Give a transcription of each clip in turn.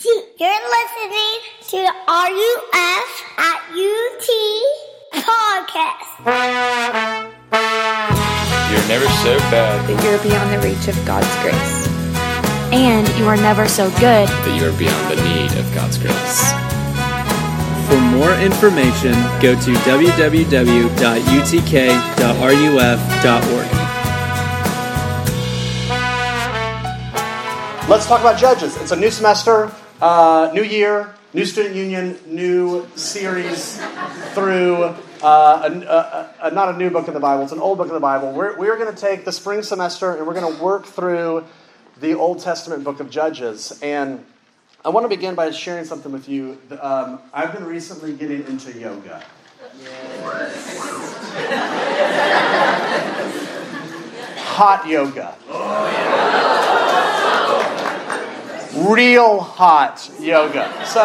T. You're listening to the RUF at UT podcast. You're never so bad that you're beyond the reach of God's grace. And you are never so good that you are beyond the need of God's grace. For more information, go to www.utk.ruf.org. Let's talk about Judges. It's a new semester, uh, new year, new student union, new series through uh, a, a, a, not a new book in the Bible, it's an old book in the Bible. We're, we're going to take the spring semester and we're going to work through the Old Testament book of Judges. And I want to begin by sharing something with you. Um, I've been recently getting into yoga. Hot yoga. Real hot yoga. So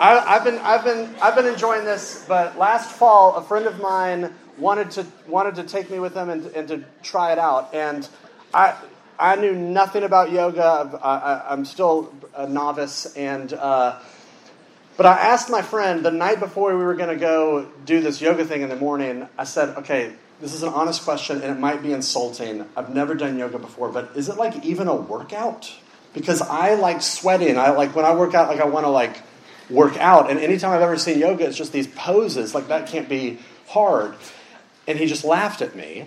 I, have been I've been I've been enjoying this, but last fall a friend of mine wanted to wanted to take me with him and, and to try it out, and I I knew nothing about yoga. I, am still a novice, and uh, but I asked my friend the night before we were going to go do this yoga thing in the morning. I said, "Okay, this is an honest question, and it might be insulting. I've never done yoga before, but is it like even a workout? Because I like sweating. I like when I work out, like I want to like work out. And anytime I've ever seen yoga, it's just these poses. Like that can't be hard." And he just laughed at me.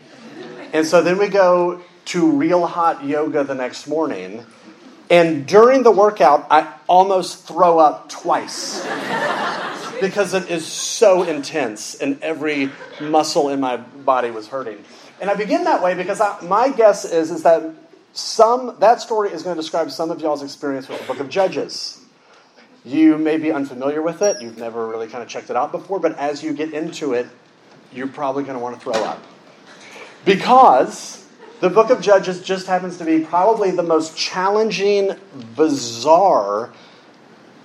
And so then we go to real hot yoga the next morning. And during the workout, I almost throw up twice because it is so intense and every muscle in my body was hurting. And I begin that way because I, my guess is, is that some, that story is going to describe some of y'all's experience with the book of Judges. You may be unfamiliar with it, you've never really kind of checked it out before, but as you get into it, you're probably going to want to throw up. Because the book of Judges just happens to be probably the most challenging, bizarre,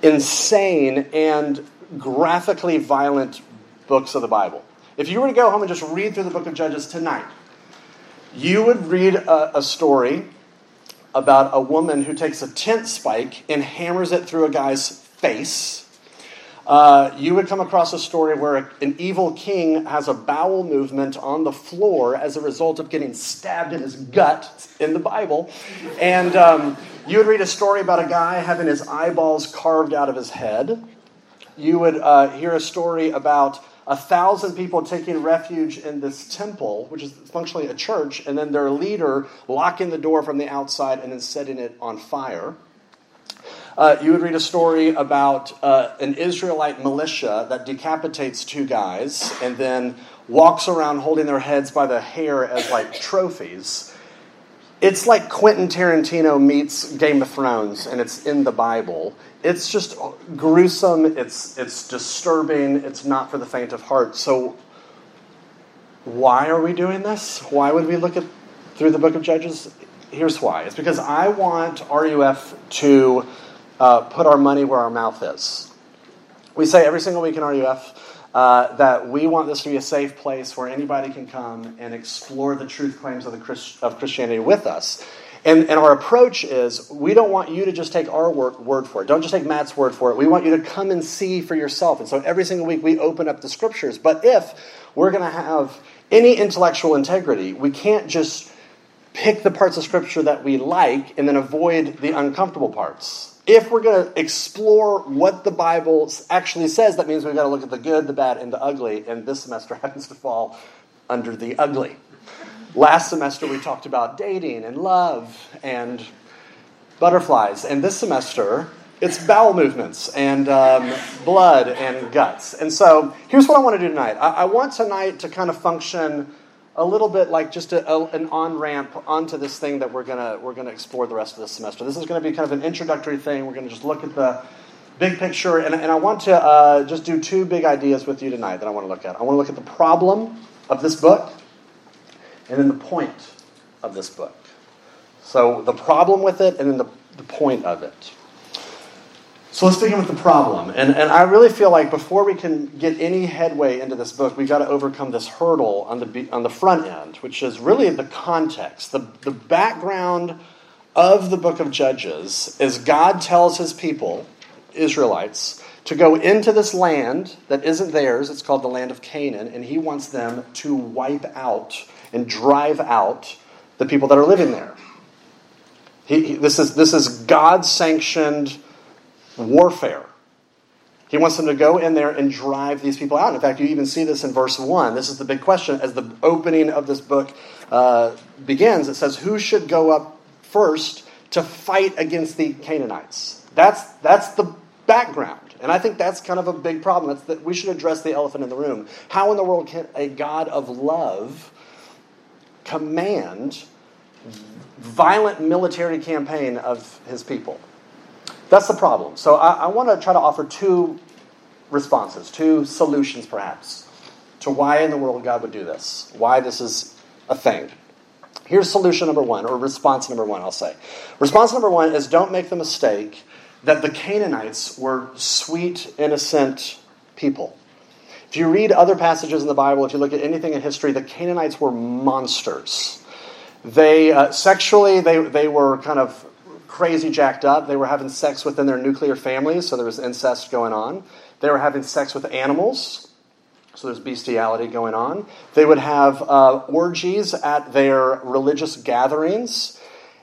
insane, and graphically violent books of the Bible. If you were to go home and just read through the book of Judges tonight, you would read a, a story about a woman who takes a tent spike and hammers it through a guy's face uh, you would come across a story where an evil king has a bowel movement on the floor as a result of getting stabbed in his gut in the Bible. And um, you would read a story about a guy having his eyeballs carved out of his head. You would uh, hear a story about a thousand people taking refuge in this temple, which is functionally a church, and then their leader locking the door from the outside and then setting it on fire. Uh, you would read a story about uh, an Israelite militia that decapitates two guys and then walks around holding their heads by the hair as like trophies. It's like Quentin Tarantino meets Game of Thrones, and it's in the Bible. It's just gruesome. It's it's disturbing. It's not for the faint of heart. So, why are we doing this? Why would we look at through the Book of Judges? Here's why. It's because I want RUF to uh, put our money where our mouth is. We say every single week in RUF uh, that we want this to be a safe place where anybody can come and explore the truth claims of, the Christ- of Christianity with us. And, and, our approach is we don't want you to just take our word, word for it. Don't just take Matt's word for it. We want you to come and see for yourself. And so every single week we open up the scriptures. But if we're going to have any intellectual integrity, we can't just pick the parts of scripture that we like and then avoid the uncomfortable parts if we're going to explore what the Bible actually says, that means we've got to look at the good, the bad, and the ugly. And this semester happens to fall under the ugly. Last semester we talked about dating and love and butterflies. And this semester it's bowel movements and um, blood and guts. And so here's what I want to do tonight I, I want tonight to kind of function a little bit like just a, a, an on ramp onto this thing that we're gonna we're gonna explore the rest of this semester. This is going to be kind of an introductory thing. We're going to just look at the big picture, and, and I want to uh, just do two big ideas with you tonight that I want to look at. I want to look at the problem of this book, and then the point of this book. So the problem with it, and then the, the point of it. So let's begin with the problem. And, and I really feel like before we can get any headway into this book, we've got to overcome this hurdle on the, on the front end, which is really the context. The, the background of the book of Judges is God tells his people Israelites to go into this land that isn't theirs. It's called the land of Canaan, and he wants them to wipe out and drive out the people that are living there. He, he- this is this is God sanctioned warfare. He wants them to go in there and drive these people out. In fact, you even see this in verse 1. This is the big question. As the opening of this book uh, begins, it says, Who should go up first to fight against the Canaanites? That's, that's the background. And I think that's kind of a big problem. That's that we should address the elephant in the room. How in the world can a God of love command violent military campaign of his people? That's the problem. So I, I want to try to offer two responses, two solutions perhaps, to why in the world God would do this, why this is a thing. Here's solution number one, or response number one, I'll say. Response number one is don't make the mistake that the Canaanites were sweet, innocent people. If you read other passages in the Bible, if you look at anything in history, the Canaanites were monsters. They uh, sexually, they, they were kind of crazy jacked up. They were having sex within their nuclear families, so there was incest going on. They were having sex with animals, so there's bestiality going on. They would have uh, orgies at their religious gatherings.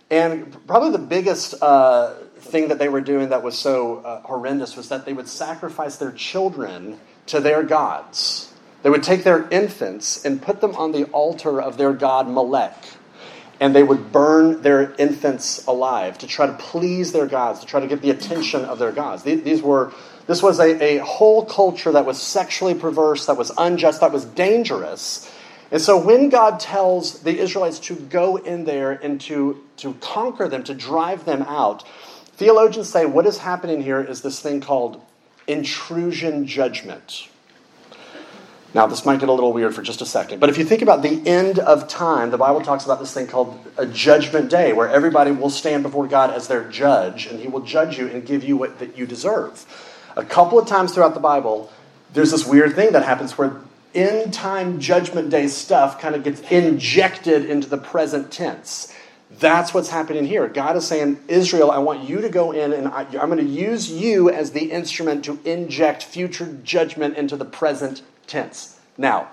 And probably the biggest uh, thing that they were doing that was so uh, horrendous was that they would sacrifice their children to their gods. They would take their infants and put them on the altar of their god Molech and they would burn their infants alive to try to please their gods, to try to get the attention of their gods. These, were, this was a, a whole culture that was sexually perverse, that was unjust, that was dangerous. And so when God tells the Israelites to go in there and to, to conquer them, to drive them out, theologians say what is happening here is this thing called intrusion judgment. Now, this might get a little weird for just a second, but if you think about the end of time, the Bible talks about this thing called a judgment day, where everybody will stand before God as their judge, and He will judge you and give you what that you deserve. A couple of times throughout the Bible, there's this weird thing that happens where end time judgment day stuff kind of gets injected into the present tense. That's what's happening here. God is saying, Israel, I want you to go in and I, I'm going to use you as the instrument to inject future judgment into the present tense. Now,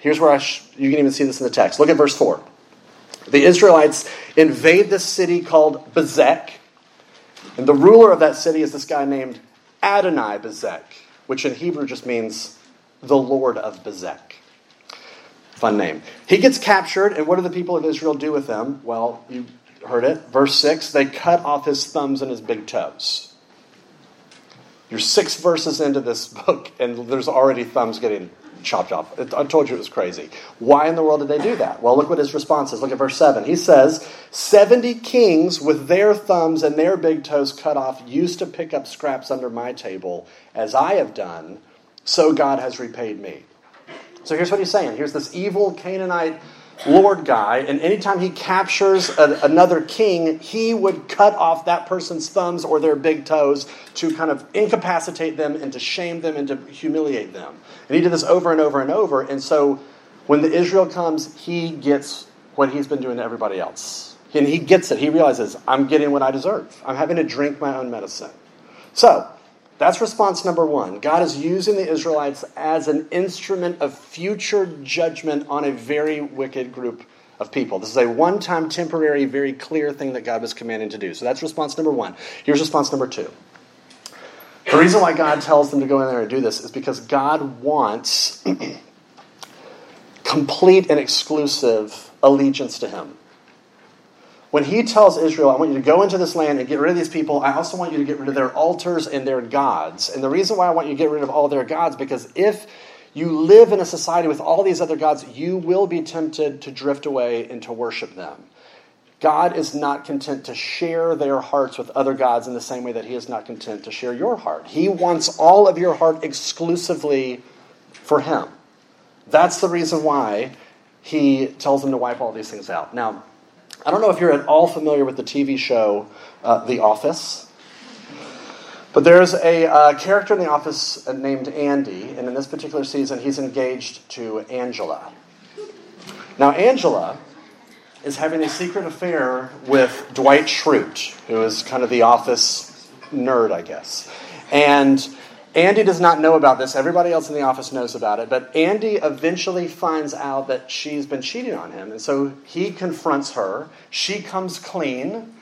here's where I sh- you can even see this in the text. Look at verse 4. The Israelites invade this city called Bezek, and the ruler of that city is this guy named Adonai Bezek, which in Hebrew just means the Lord of Bezek. Fun name. He gets captured, and what do the people of Israel do with him? Well, you heard it. Verse 6 they cut off his thumbs and his big toes. You're six verses into this book, and there's already thumbs getting chopped off. I told you it was crazy. Why in the world did they do that? Well, look what his response is. Look at verse 7. He says, 70 kings with their thumbs and their big toes cut off used to pick up scraps under my table, as I have done, so God has repaid me. So here's what he's saying. Here's this evil Canaanite Lord guy, and anytime he captures a, another king, he would cut off that person's thumbs or their big toes to kind of incapacitate them and to shame them and to humiliate them. And he did this over and over and over. And so when the Israel comes, he gets what he's been doing to everybody else. And he gets it. He realizes, I'm getting what I deserve. I'm having to drink my own medicine. So, that's response number one. God is using the Israelites as an instrument of future judgment on a very wicked group of people. This is a one time, temporary, very clear thing that God was commanding to do. So that's response number one. Here's response number two. The reason why God tells them to go in there and do this is because God wants complete and exclusive allegiance to Him. When he tells Israel, I want you to go into this land and get rid of these people, I also want you to get rid of their altars and their gods. And the reason why I want you to get rid of all their gods, because if you live in a society with all these other gods, you will be tempted to drift away and to worship them. God is not content to share their hearts with other gods in the same way that He is not content to share your heart. He wants all of your heart exclusively for Him. That's the reason why He tells them to wipe all these things out. Now, I don't know if you're at all familiar with the TV show uh, The Office, but there's a uh, character in The Office named Andy, and in this particular season, he's engaged to Angela. Now, Angela is having a secret affair with Dwight Schrute, who is kind of the Office nerd, I guess. And Andy does not know about this. Everybody else in the office knows about it. But Andy eventually finds out that she's been cheating on him. And so he confronts her. She comes clean.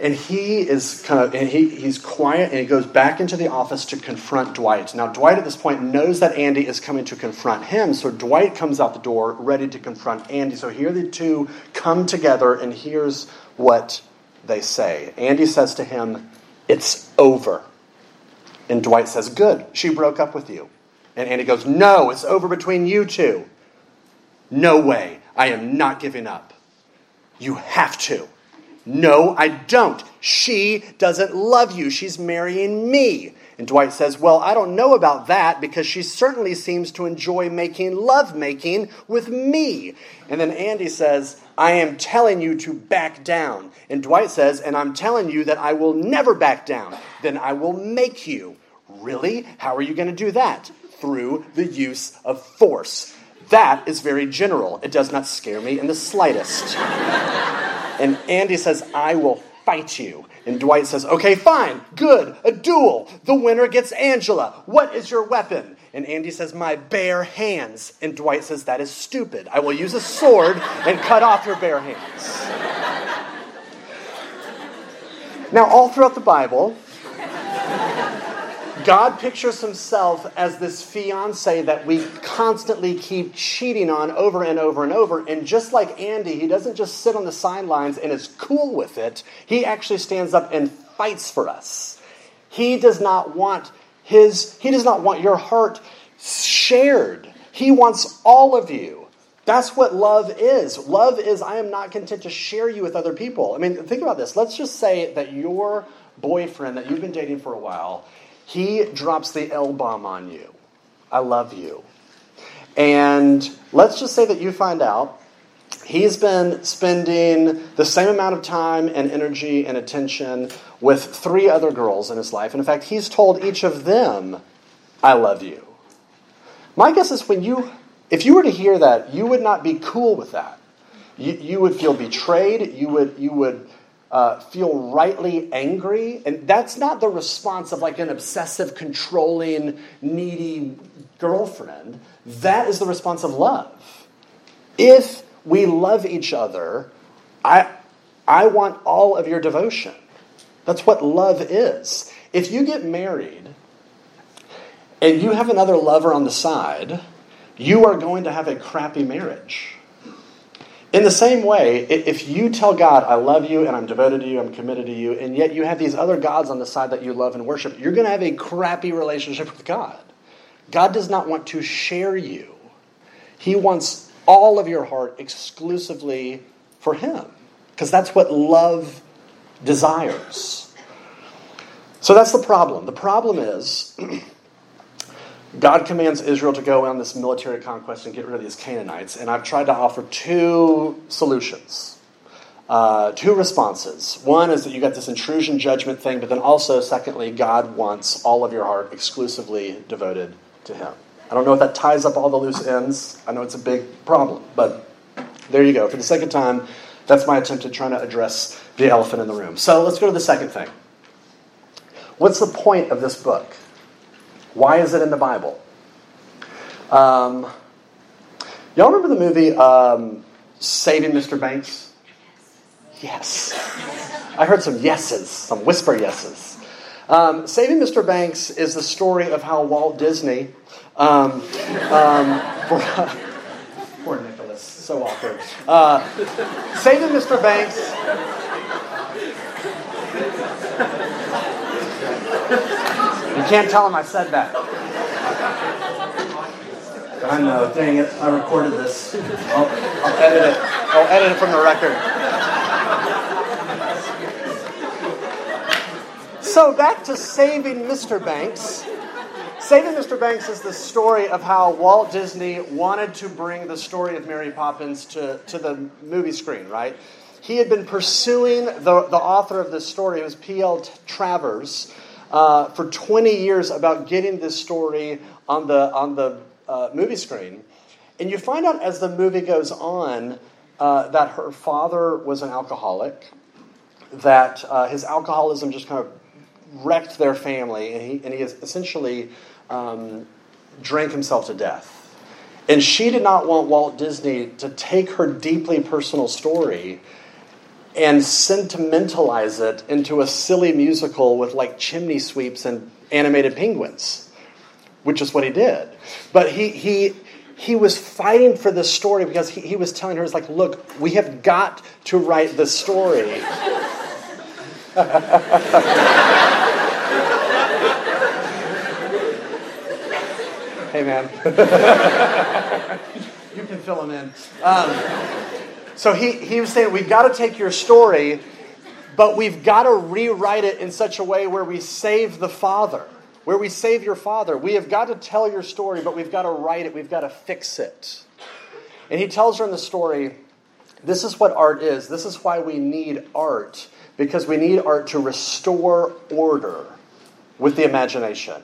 And he is kind of, and he, he's quiet and he goes back into the office to confront Dwight. Now, Dwight at this point knows that Andy is coming to confront him, so Dwight comes out the door ready to confront Andy. So here the two come together, and here's what they say. Andy says to him, It's over. And Dwight says, Good, she broke up with you. And Andy goes, No, it's over between you two. No way, I am not giving up. You have to. No, I don't. She doesn't love you. She's marrying me. And Dwight says, Well, I don't know about that because she certainly seems to enjoy making love making with me. And then Andy says, I am telling you to back down. And Dwight says, And I'm telling you that I will never back down. Then I will make you. Really? How are you going to do that? Through the use of force. That is very general. It does not scare me in the slightest. And Andy says, I will fight you. And Dwight says, Okay, fine, good, a duel. The winner gets Angela. What is your weapon? And Andy says, My bare hands. And Dwight says, That is stupid. I will use a sword and cut off your bare hands. Now, all throughout the Bible, God pictures himself as this fiance that we constantly keep cheating on over and over and over. And just like Andy, he doesn't just sit on the sidelines and is cool with it, he actually stands up and fights for us. He does not want his he does not want your heart shared. He wants all of you. That's what love is. Love is I am not content to share you with other people. I mean, think about this. Let's just say that your boyfriend that you've been dating for a while he drops the L bomb on you. I love you. And let's just say that you find out he's been spending the same amount of time and energy and attention with three other girls in his life. And in fact, he's told each of them, I love you. My guess is when you, if you were to hear that, you would not be cool with that. You, you would feel betrayed. You would, you would uh, feel rightly angry. And that's not the response of like an obsessive, controlling, needy girlfriend. That is the response of love. If we love each other, I, I want all of your devotion. That's what love is. If you get married and you have another lover on the side, you are going to have a crappy marriage. In the same way, if you tell God, I love you and I'm devoted to you, I'm committed to you, and yet you have these other gods on the side that you love and worship, you're going to have a crappy relationship with God. God does not want to share you, He wants all of your heart exclusively for Him, because that's what love desires. So that's the problem. The problem is. God commands Israel to go on this military conquest and get rid of these Canaanites, and I've tried to offer two solutions, uh, two responses. One is that you got this intrusion judgment thing, but then also, secondly, God wants all of your heart exclusively devoted to Him. I don't know if that ties up all the loose ends. I know it's a big problem, but there you go. For the second time, that's my attempt at trying to address the elephant in the room. So let's go to the second thing. What's the point of this book? Why is it in the Bible? Um, y'all remember the movie um, Saving Mr. Banks? Yes. I heard some yeses, some whisper yeses. Um, Saving Mr. Banks is the story of how Walt Disney, um, um, poor Nicholas, so awkward. Uh, Saving Mr. Banks. You can't tell him I said that. I know, dang it, I recorded this. I'll, I'll edit it. I'll edit it from the record. So back to Saving Mr. Banks. Saving Mr. Banks is the story of how Walt Disney wanted to bring the story of Mary Poppins to, to the movie screen, right? He had been pursuing the, the author of this story, it was P.L. Travers, uh, for 20 years about getting this story on the, on the uh, movie screen. And you find out as the movie goes on uh, that her father was an alcoholic, that uh, his alcoholism just kind of wrecked their family, and he, and he essentially um, drank himself to death. And she did not want Walt Disney to take her deeply personal story and sentimentalize it into a silly musical with like chimney sweeps and animated penguins, which is what he did. But he, he, he was fighting for this story because he, he was telling her, "It's like, look, we have got to write this story. hey, man. you can fill him in. Um, so he, he was saying, we've got to take your story, but we've got to rewrite it in such a way where we save the father, where we save your father. We have got to tell your story, but we've got to write it, we've got to fix it. And he tells her in the story, this is what art is. This is why we need art, because we need art to restore order with the imagination.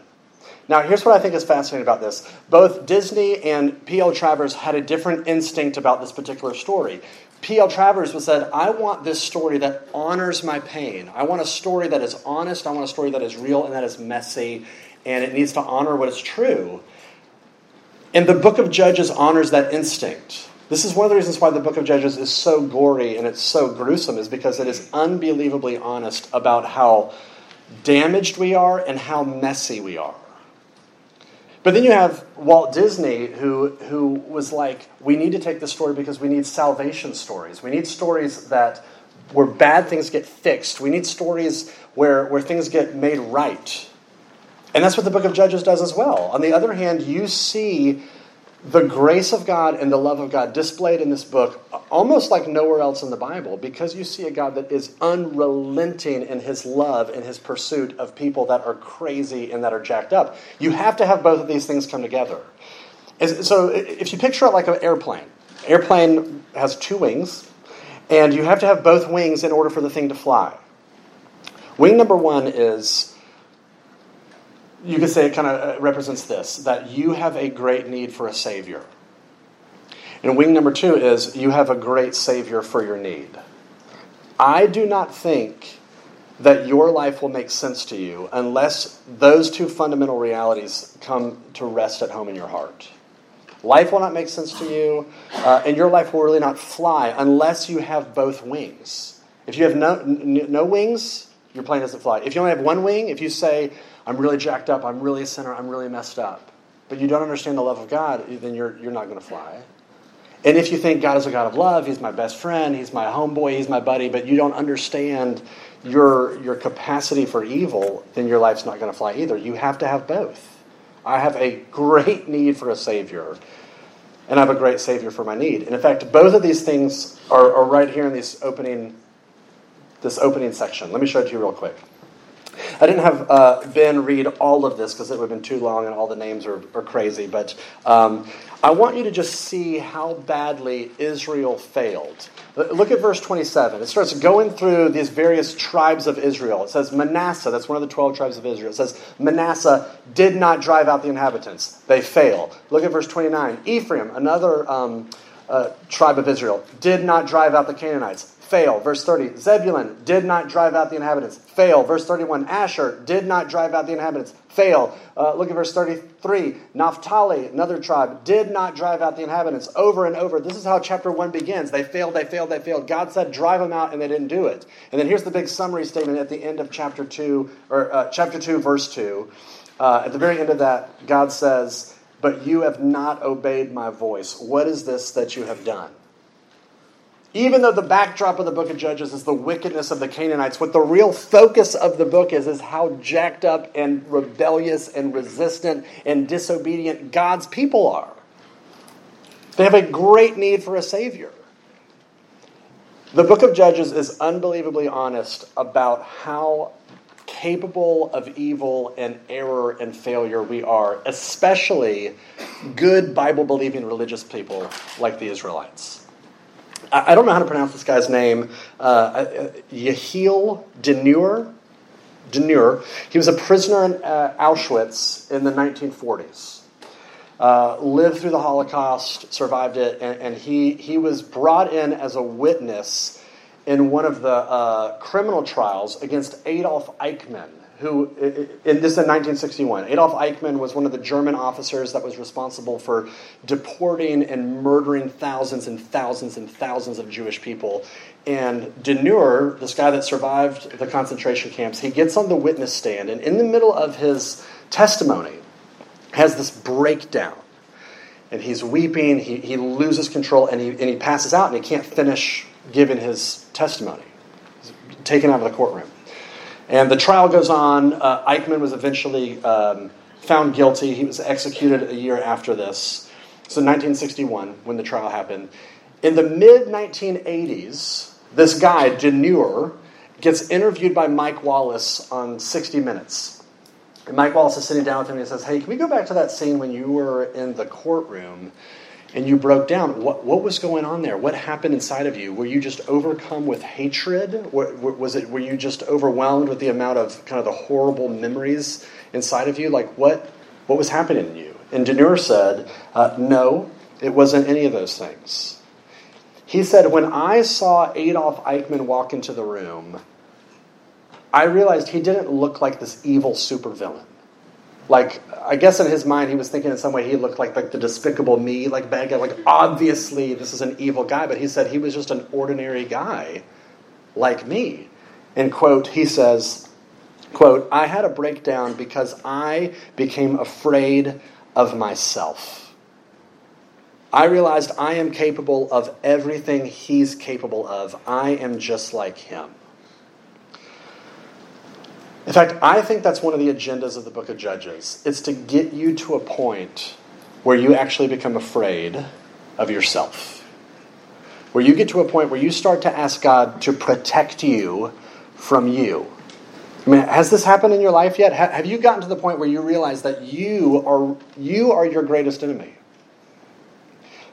Now, here's what I think is fascinating about this. Both Disney and P.L. Travers had a different instinct about this particular story. P.L. Travers was said, I want this story that honors my pain. I want a story that is honest. I want a story that is real and that is messy, and it needs to honor what is true. And the book of Judges honors that instinct. This is one of the reasons why the book of Judges is so gory and it's so gruesome, is because it is unbelievably honest about how damaged we are and how messy we are. But then you have Walt Disney, who, who was like, we need to take this story because we need salvation stories. We need stories that where bad things get fixed. We need stories where, where things get made right. And that's what the book of Judges does as well. On the other hand, you see the grace of God and the love of God displayed in this book almost like nowhere else in the Bible because you see a God that is unrelenting in his love and his pursuit of people that are crazy and that are jacked up. You have to have both of these things come together. So if you picture it like an airplane, airplane has two wings, and you have to have both wings in order for the thing to fly. Wing number one is you could say it kind of represents this that you have a great need for a Savior. And wing number two is you have a great Savior for your need. I do not think that your life will make sense to you unless those two fundamental realities come to rest at home in your heart. Life will not make sense to you, uh, and your life will really not fly unless you have both wings. If you have no, no wings, your plane doesn't fly. If you only have one wing, if you say, I'm really jacked up, I'm really a sinner, I'm really messed up, but you don't understand the love of God, then you're, you're not going to fly. And if you think God is a God of love, He's my best friend, He's my homeboy, He's my buddy, but you don't understand your, your capacity for evil, then your life's not going to fly either. You have to have both. I have a great need for a Savior, and I have a great Savior for my need. And in fact, both of these things are, are right here in this opening, this opening section. Let me show it to you real quick. I didn't have uh, Ben read all of this because it would have been too long and all the names are, are crazy, but um, I want you to just see how badly Israel failed. Look at verse 27. It starts going through these various tribes of Israel. It says Manasseh, that's one of the 12 tribes of Israel. It says Manasseh did not drive out the inhabitants. They fail. Look at verse 29. Ephraim, another um, uh, tribe of Israel, did not drive out the Canaanites fail. Verse 30, Zebulun did not drive out the inhabitants. Fail. Verse 31, Asher did not drive out the inhabitants. Fail. Uh, look at verse 33, Naphtali, another tribe, did not drive out the inhabitants. Over and over. This is how chapter 1 begins. They failed, they failed, they failed. God said, drive them out, and they didn't do it. And then here's the big summary statement at the end of chapter 2, or uh, chapter 2, verse 2. Uh, at the very end of that, God says, But you have not obeyed my voice. What is this that you have done? Even though the backdrop of the book of Judges is the wickedness of the Canaanites, what the real focus of the book is, is how jacked up and rebellious and resistant and disobedient God's people are. They have a great need for a Savior. The book of Judges is unbelievably honest about how capable of evil and error and failure we are, especially good Bible believing religious people like the Israelites. I don't know how to pronounce this guy's name. Uh, Yehiel Denur. Denur. He was a prisoner in uh, Auschwitz in the 1940s. Uh, lived through the Holocaust, survived it, and, and, he, he was brought in as a witness in one of the uh, criminal trials against Adolf Eichmann, who, in this in 1961, Adolf Eichmann was one of the German officers that was responsible for deporting and murdering thousands and thousands and thousands of Jewish people. And Denur, this guy that survived the concentration camps, he gets on the witness stand, and in the middle of his testimony, has this breakdown. And he's weeping, he, he loses control, and he, and he passes out, and he can't finish giving his testimony. He's taken out of the courtroom. And the trial goes on. Uh, Eichmann was eventually um, found guilty. He was executed a year after this. So 1961, when the trial happened. In the mid 1980s, this guy, De gets interviewed by Mike Wallace on 60 Minutes. And Mike Wallace is sitting down with him and he says, Hey, can we go back to that scene when you were in the courtroom and you broke down? What, what was going on there? What happened inside of you? Were you just overcome with hatred? Wa- wa- Was it, were you just overwhelmed with the amount of kind of the horrible memories inside of you? Like, what, what was happening in you? And Denur said, uh, No, it wasn't any of those things. He said, When I saw Adolf Eichmann walk into the room, I realized he didn't look like this evil supervillain. Like, I guess in his mind, he was thinking in some way he looked like, like the despicable me, like bad guy. Like, obviously, this is an evil guy, but he said he was just an ordinary guy like me. And, quote, he says, quote, I had a breakdown because I became afraid of myself. I realized I am capable of everything he's capable of. I am just like him. In fact, I think that's one of the agendas of the book of Judges. It's to get you to a point where you actually become afraid of yourself. Where you get to a point where you start to ask God to protect you from you. I mean, has this happened in your life yet? Have you gotten to the point where you realize that you are you are your greatest enemy?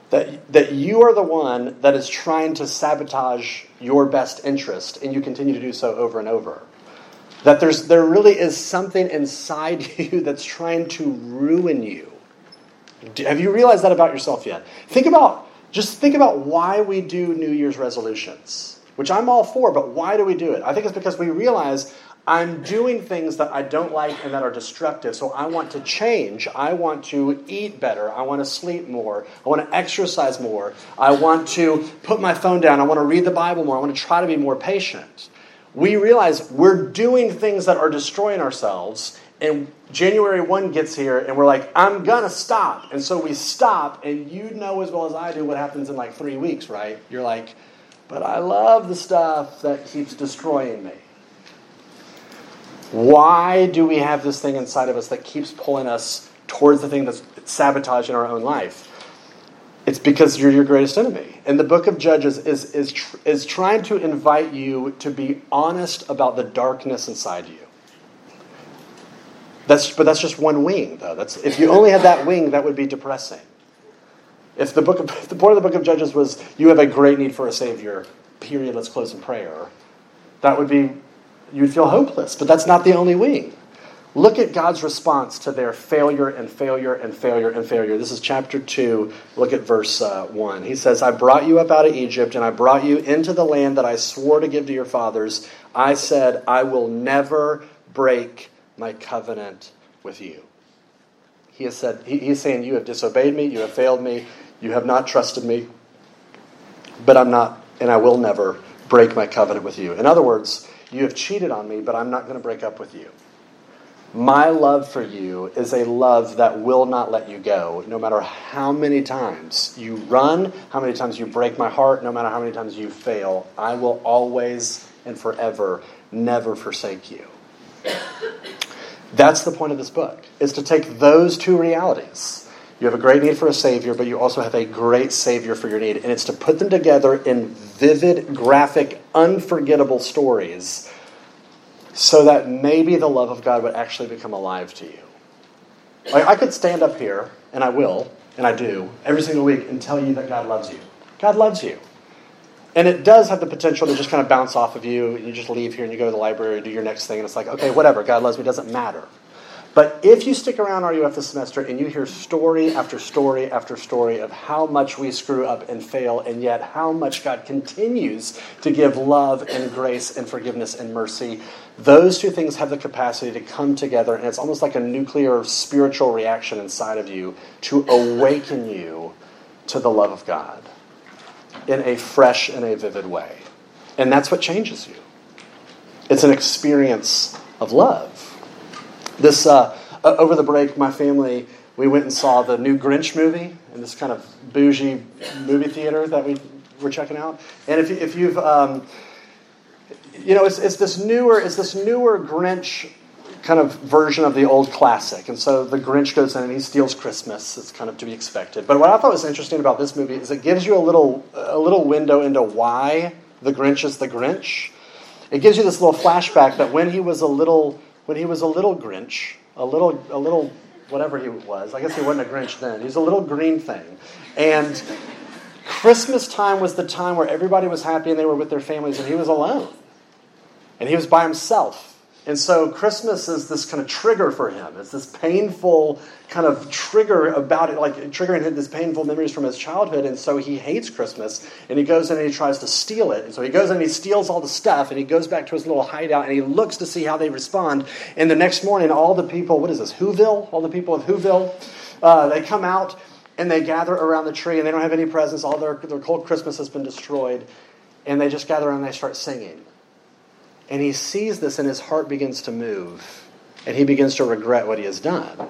That, that you are the one that is trying to sabotage your best interest, and you continue to do so over and over. That there's, there really is something inside you that's trying to ruin you. Have you realized that about yourself yet? Think about, just think about why we do New Year's resolutions, which I'm all for, but why do we do it? I think it's because we realize I'm doing things that I don't like and that are destructive, so I want to change. I want to eat better. I want to sleep more. I want to exercise more. I want to put my phone down. I want to read the Bible more. I want to try to be more patient we realize we're doing things that are destroying ourselves and january 1 gets here and we're like i'm gonna stop. And so we stop and you know as well as i do what happens in like three weeks right? You're like but i love the stuff that keeps destroying me. Why do we have this thing inside of us that keeps pulling us towards the thing that's sabotaging our own life it's because you're your greatest enemy. And the book of Judges is, is, tr- is trying to invite you to be honest about the darkness inside you. That's, but that's just one wing, though. That's, if you only had that wing, that would be depressing. If the, book of, the point of the book of Judges was you have a great need for a Savior, period, let's close in prayer, that would be, you'd feel hopeless. But that's not the only wing. Look at God's response to their failure and failure and failure and failure. This is chapter 2. Look at verse uh, 1. He says, I brought you up out of Egypt, and I brought you into the land that I swore to give to your fathers. I said, I will never break my covenant with you. He has said, he, he's saying, You have disobeyed me, you have failed me, you have not trusted me, but I'm not, and I will never break my covenant with you. In other words, you have cheated on me, but I'm not going to break up with you. My love for you is a love that will not let you go, no matter how many times you run, how many times you break my heart, no matter how many times you fail. I will always and forever never forsake you. That's the point of this book, is to take those two realities. You have a great need for a Savior, but you also have a great Savior for your need. And it's to put them together in vivid, graphic, unforgettable stories so that maybe the love of God would actually become alive to you. Like, I could stand up here, and I will, and I do, every single week and tell you that God loves you. God loves you. And it does have the potential to just kind of bounce off of you, and you just leave here and you go to the library and do your next thing, and it's like, okay, whatever, God loves me, doesn't matter. But if you stick around RUF this semester and you hear story after story after story of how much we screw up and fail, and yet how much God continues to give love and grace and forgiveness and mercy, those two things have the capacity to come together, and it's almost like a nuclear spiritual reaction inside of you to awaken you to the love of God in a fresh and a vivid way. And that's what changes you. It's an experience of love. This uh, over the break, my family we went and saw the new Grinch movie in this kind of bougie movie theater that we were checking out. And if, if you've um, you know, it's, it's this newer it's this newer Grinch kind of version of the old classic. And so the Grinch goes in and he steals Christmas. It's kind of to be expected. But what I thought was interesting about this movie is it gives you a little a little window into why the Grinch is the Grinch. It gives you this little flashback that when he was a little when he was a little Grinch, a little a little whatever he was. I guess he wasn't a Grinch then. He was a little green thing. And Christmas time was the time where everybody was happy and they were with their families and he was alone. And he was by himself. And so Christmas is this kind of trigger for him. It's this painful kind of trigger about it, like triggering his painful memories from his childhood. And so he hates Christmas. And he goes in and he tries to steal it. And so he goes in and he steals all the stuff. And he goes back to his little hideout and he looks to see how they respond. And the next morning, all the people, what is this, Whoville? All the people of Whoville, uh, they come out and they gather around the tree and they don't have any presents. All their, their cold Christmas has been destroyed. And they just gather around and they start singing. And he sees this and his heart begins to move. And he begins to regret what he has done.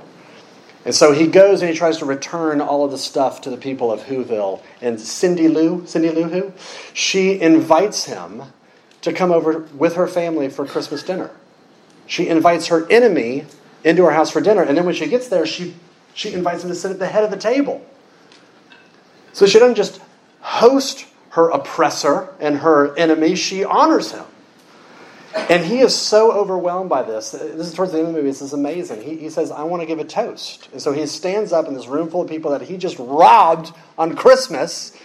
And so he goes and he tries to return all of the stuff to the people of Whoville. And Cindy Lou, Cindy Lou who? She invites him to come over with her family for Christmas dinner. She invites her enemy into her house for dinner. And then when she gets there, she, she invites him to sit at the head of the table. So she doesn't just host her oppressor and her enemy, she honors him. And he is so overwhelmed by this. This is towards the end of the movie. This is amazing. He, he says, I want to give a toast. And so he stands up in this room full of people that he just robbed on Christmas.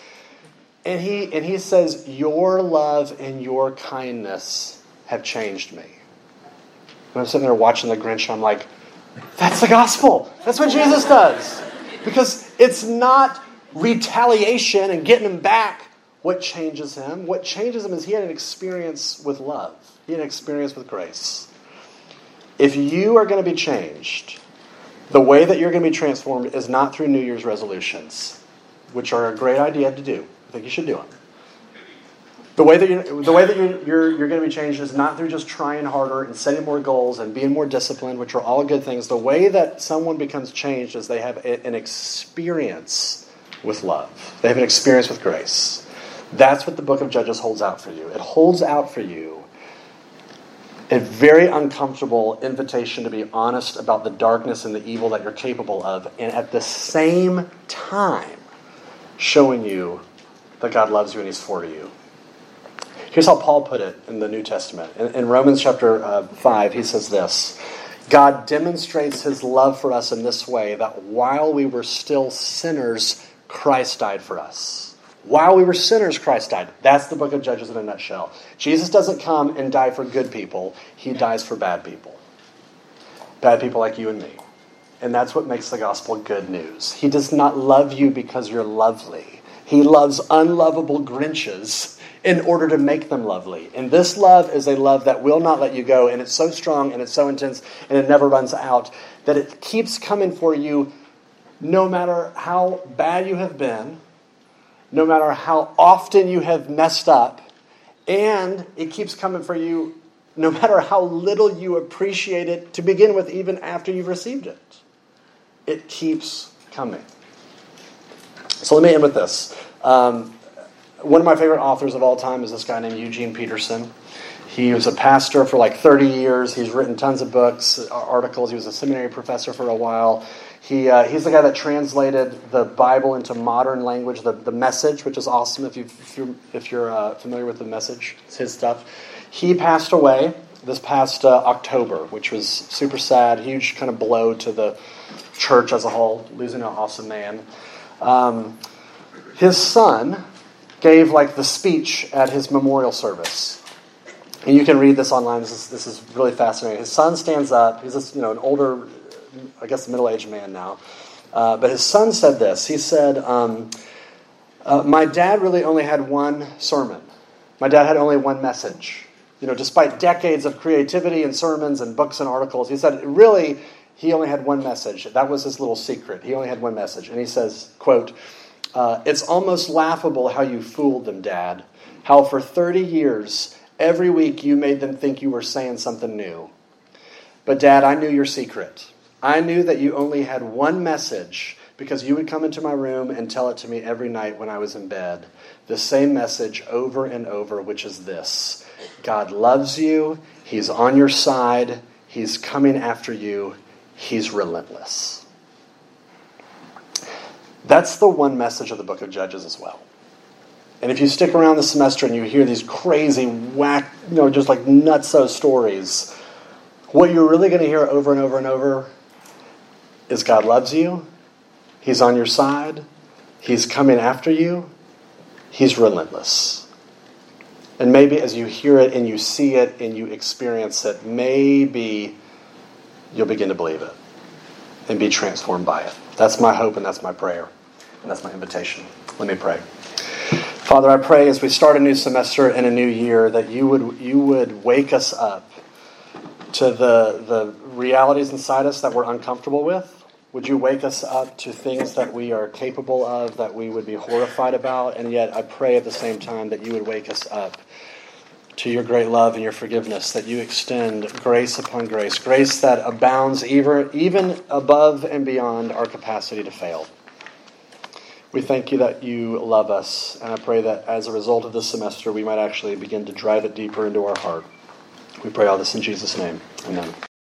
And he, and he says, Your love and your kindness have changed me. And I'm sitting there watching the Grinch, and I'm like, That's the gospel. That's what Jesus does. Because it's not retaliation and getting him back what changes him. What changes him is he had an experience with love. An experience with grace. If you are going to be changed, the way that you're going to be transformed is not through New Year's resolutions, which are a great idea to do. I think you should do them. The way that you're, the way that you're, you're, you're going to be changed is not through just trying harder and setting more goals and being more disciplined, which are all good things. The way that someone becomes changed is they have an experience with love. They have an experience with grace. That's what the book of Judges holds out for you. It holds out for you a very uncomfortable invitation to be honest about the darkness and the evil that you're capable of, and at the same time, showing you that God loves you and He's for you. Here's how Paul put it in the New Testament. In, in Romans chapter uh, 5, he says this God demonstrates His love for us in this way that while we were still sinners, Christ died for us. While we were sinners, Christ died. That's the book of Judges in a nutshell. Jesus doesn't come and die for good people, he dies for bad people. Bad people like you and me. And that's what makes the gospel good news. He does not love you because you're lovely, he loves unlovable Grinches in order to make them lovely. And this love is a love that will not let you go, and it's so strong and it's so intense and it never runs out that it keeps coming for you no matter how bad you have been no matter how often you have messed up, and it keeps coming for you no matter how little you appreciate it to begin with, even after you've received it. It keeps coming. So let me end with this. Um, one of my favorite authors of all time is this guy named Eugene Peterson. He was a pastor for like 30 years. He's written tons of books, articles. He was a seminary professor for a while. He, uh, he's the guy that translated the Bible into modern language, the, the message, which is awesome if, you, if you're, if you're uh, familiar with the message. It's his stuff. He passed away this past uh, October, which was super sad, huge kind of blow to the church as a whole, losing an awesome man. Um, his son gave like the speech at his memorial service. And you can read this online. This is, this is really fascinating. His son stands up. He's this, you know an older I guess, a middle aged man now. Uh, but his son said this. He said, um, uh, My dad really only had one sermon. My dad had only one message. You know, despite decades of creativity and sermons and books and articles, he said, really, he only had one message. That was his little secret. He only had one message. And he says, quote, uh, It's almost laughable how you fooled them, Dad. How for 30 years, every week you made them think you were saying something new. But, Dad, I knew your secret. I knew that you only had one message because you would come into my room and tell it to me every night when I was in bed. The same message over and over, which is this God loves you, He's on your side, He's coming after you, He's relentless. That's the one message of the book of Judges as well. And if you stick around the semester and you hear these crazy, whack, you know, just like nutso stories, what you're really going to hear over and over and over is God loves you, He's on your side, He's coming after you, He's relentless. And maybe as you hear it and you see it and you experience it, maybe you'll begin to believe it and be transformed by it. That's my hope and that's my prayer. And that's my invitation. Let me pray. Father, I pray as we start a new semester and a new year that you would you would wake us up to the the realities inside us that we're uncomfortable with. Would you wake us up to things that we are capable of, that we would be horrified about? And yet, I pray at the same time that you would wake us up to your great love and your forgiveness, that you extend grace upon grace, grace that abounds even, even above and beyond our capacity to fail. We thank you that you love us, and I pray that as a result of this semester, we might actually begin to drive it deeper into our heart. We pray all this in Jesus' name. Amen.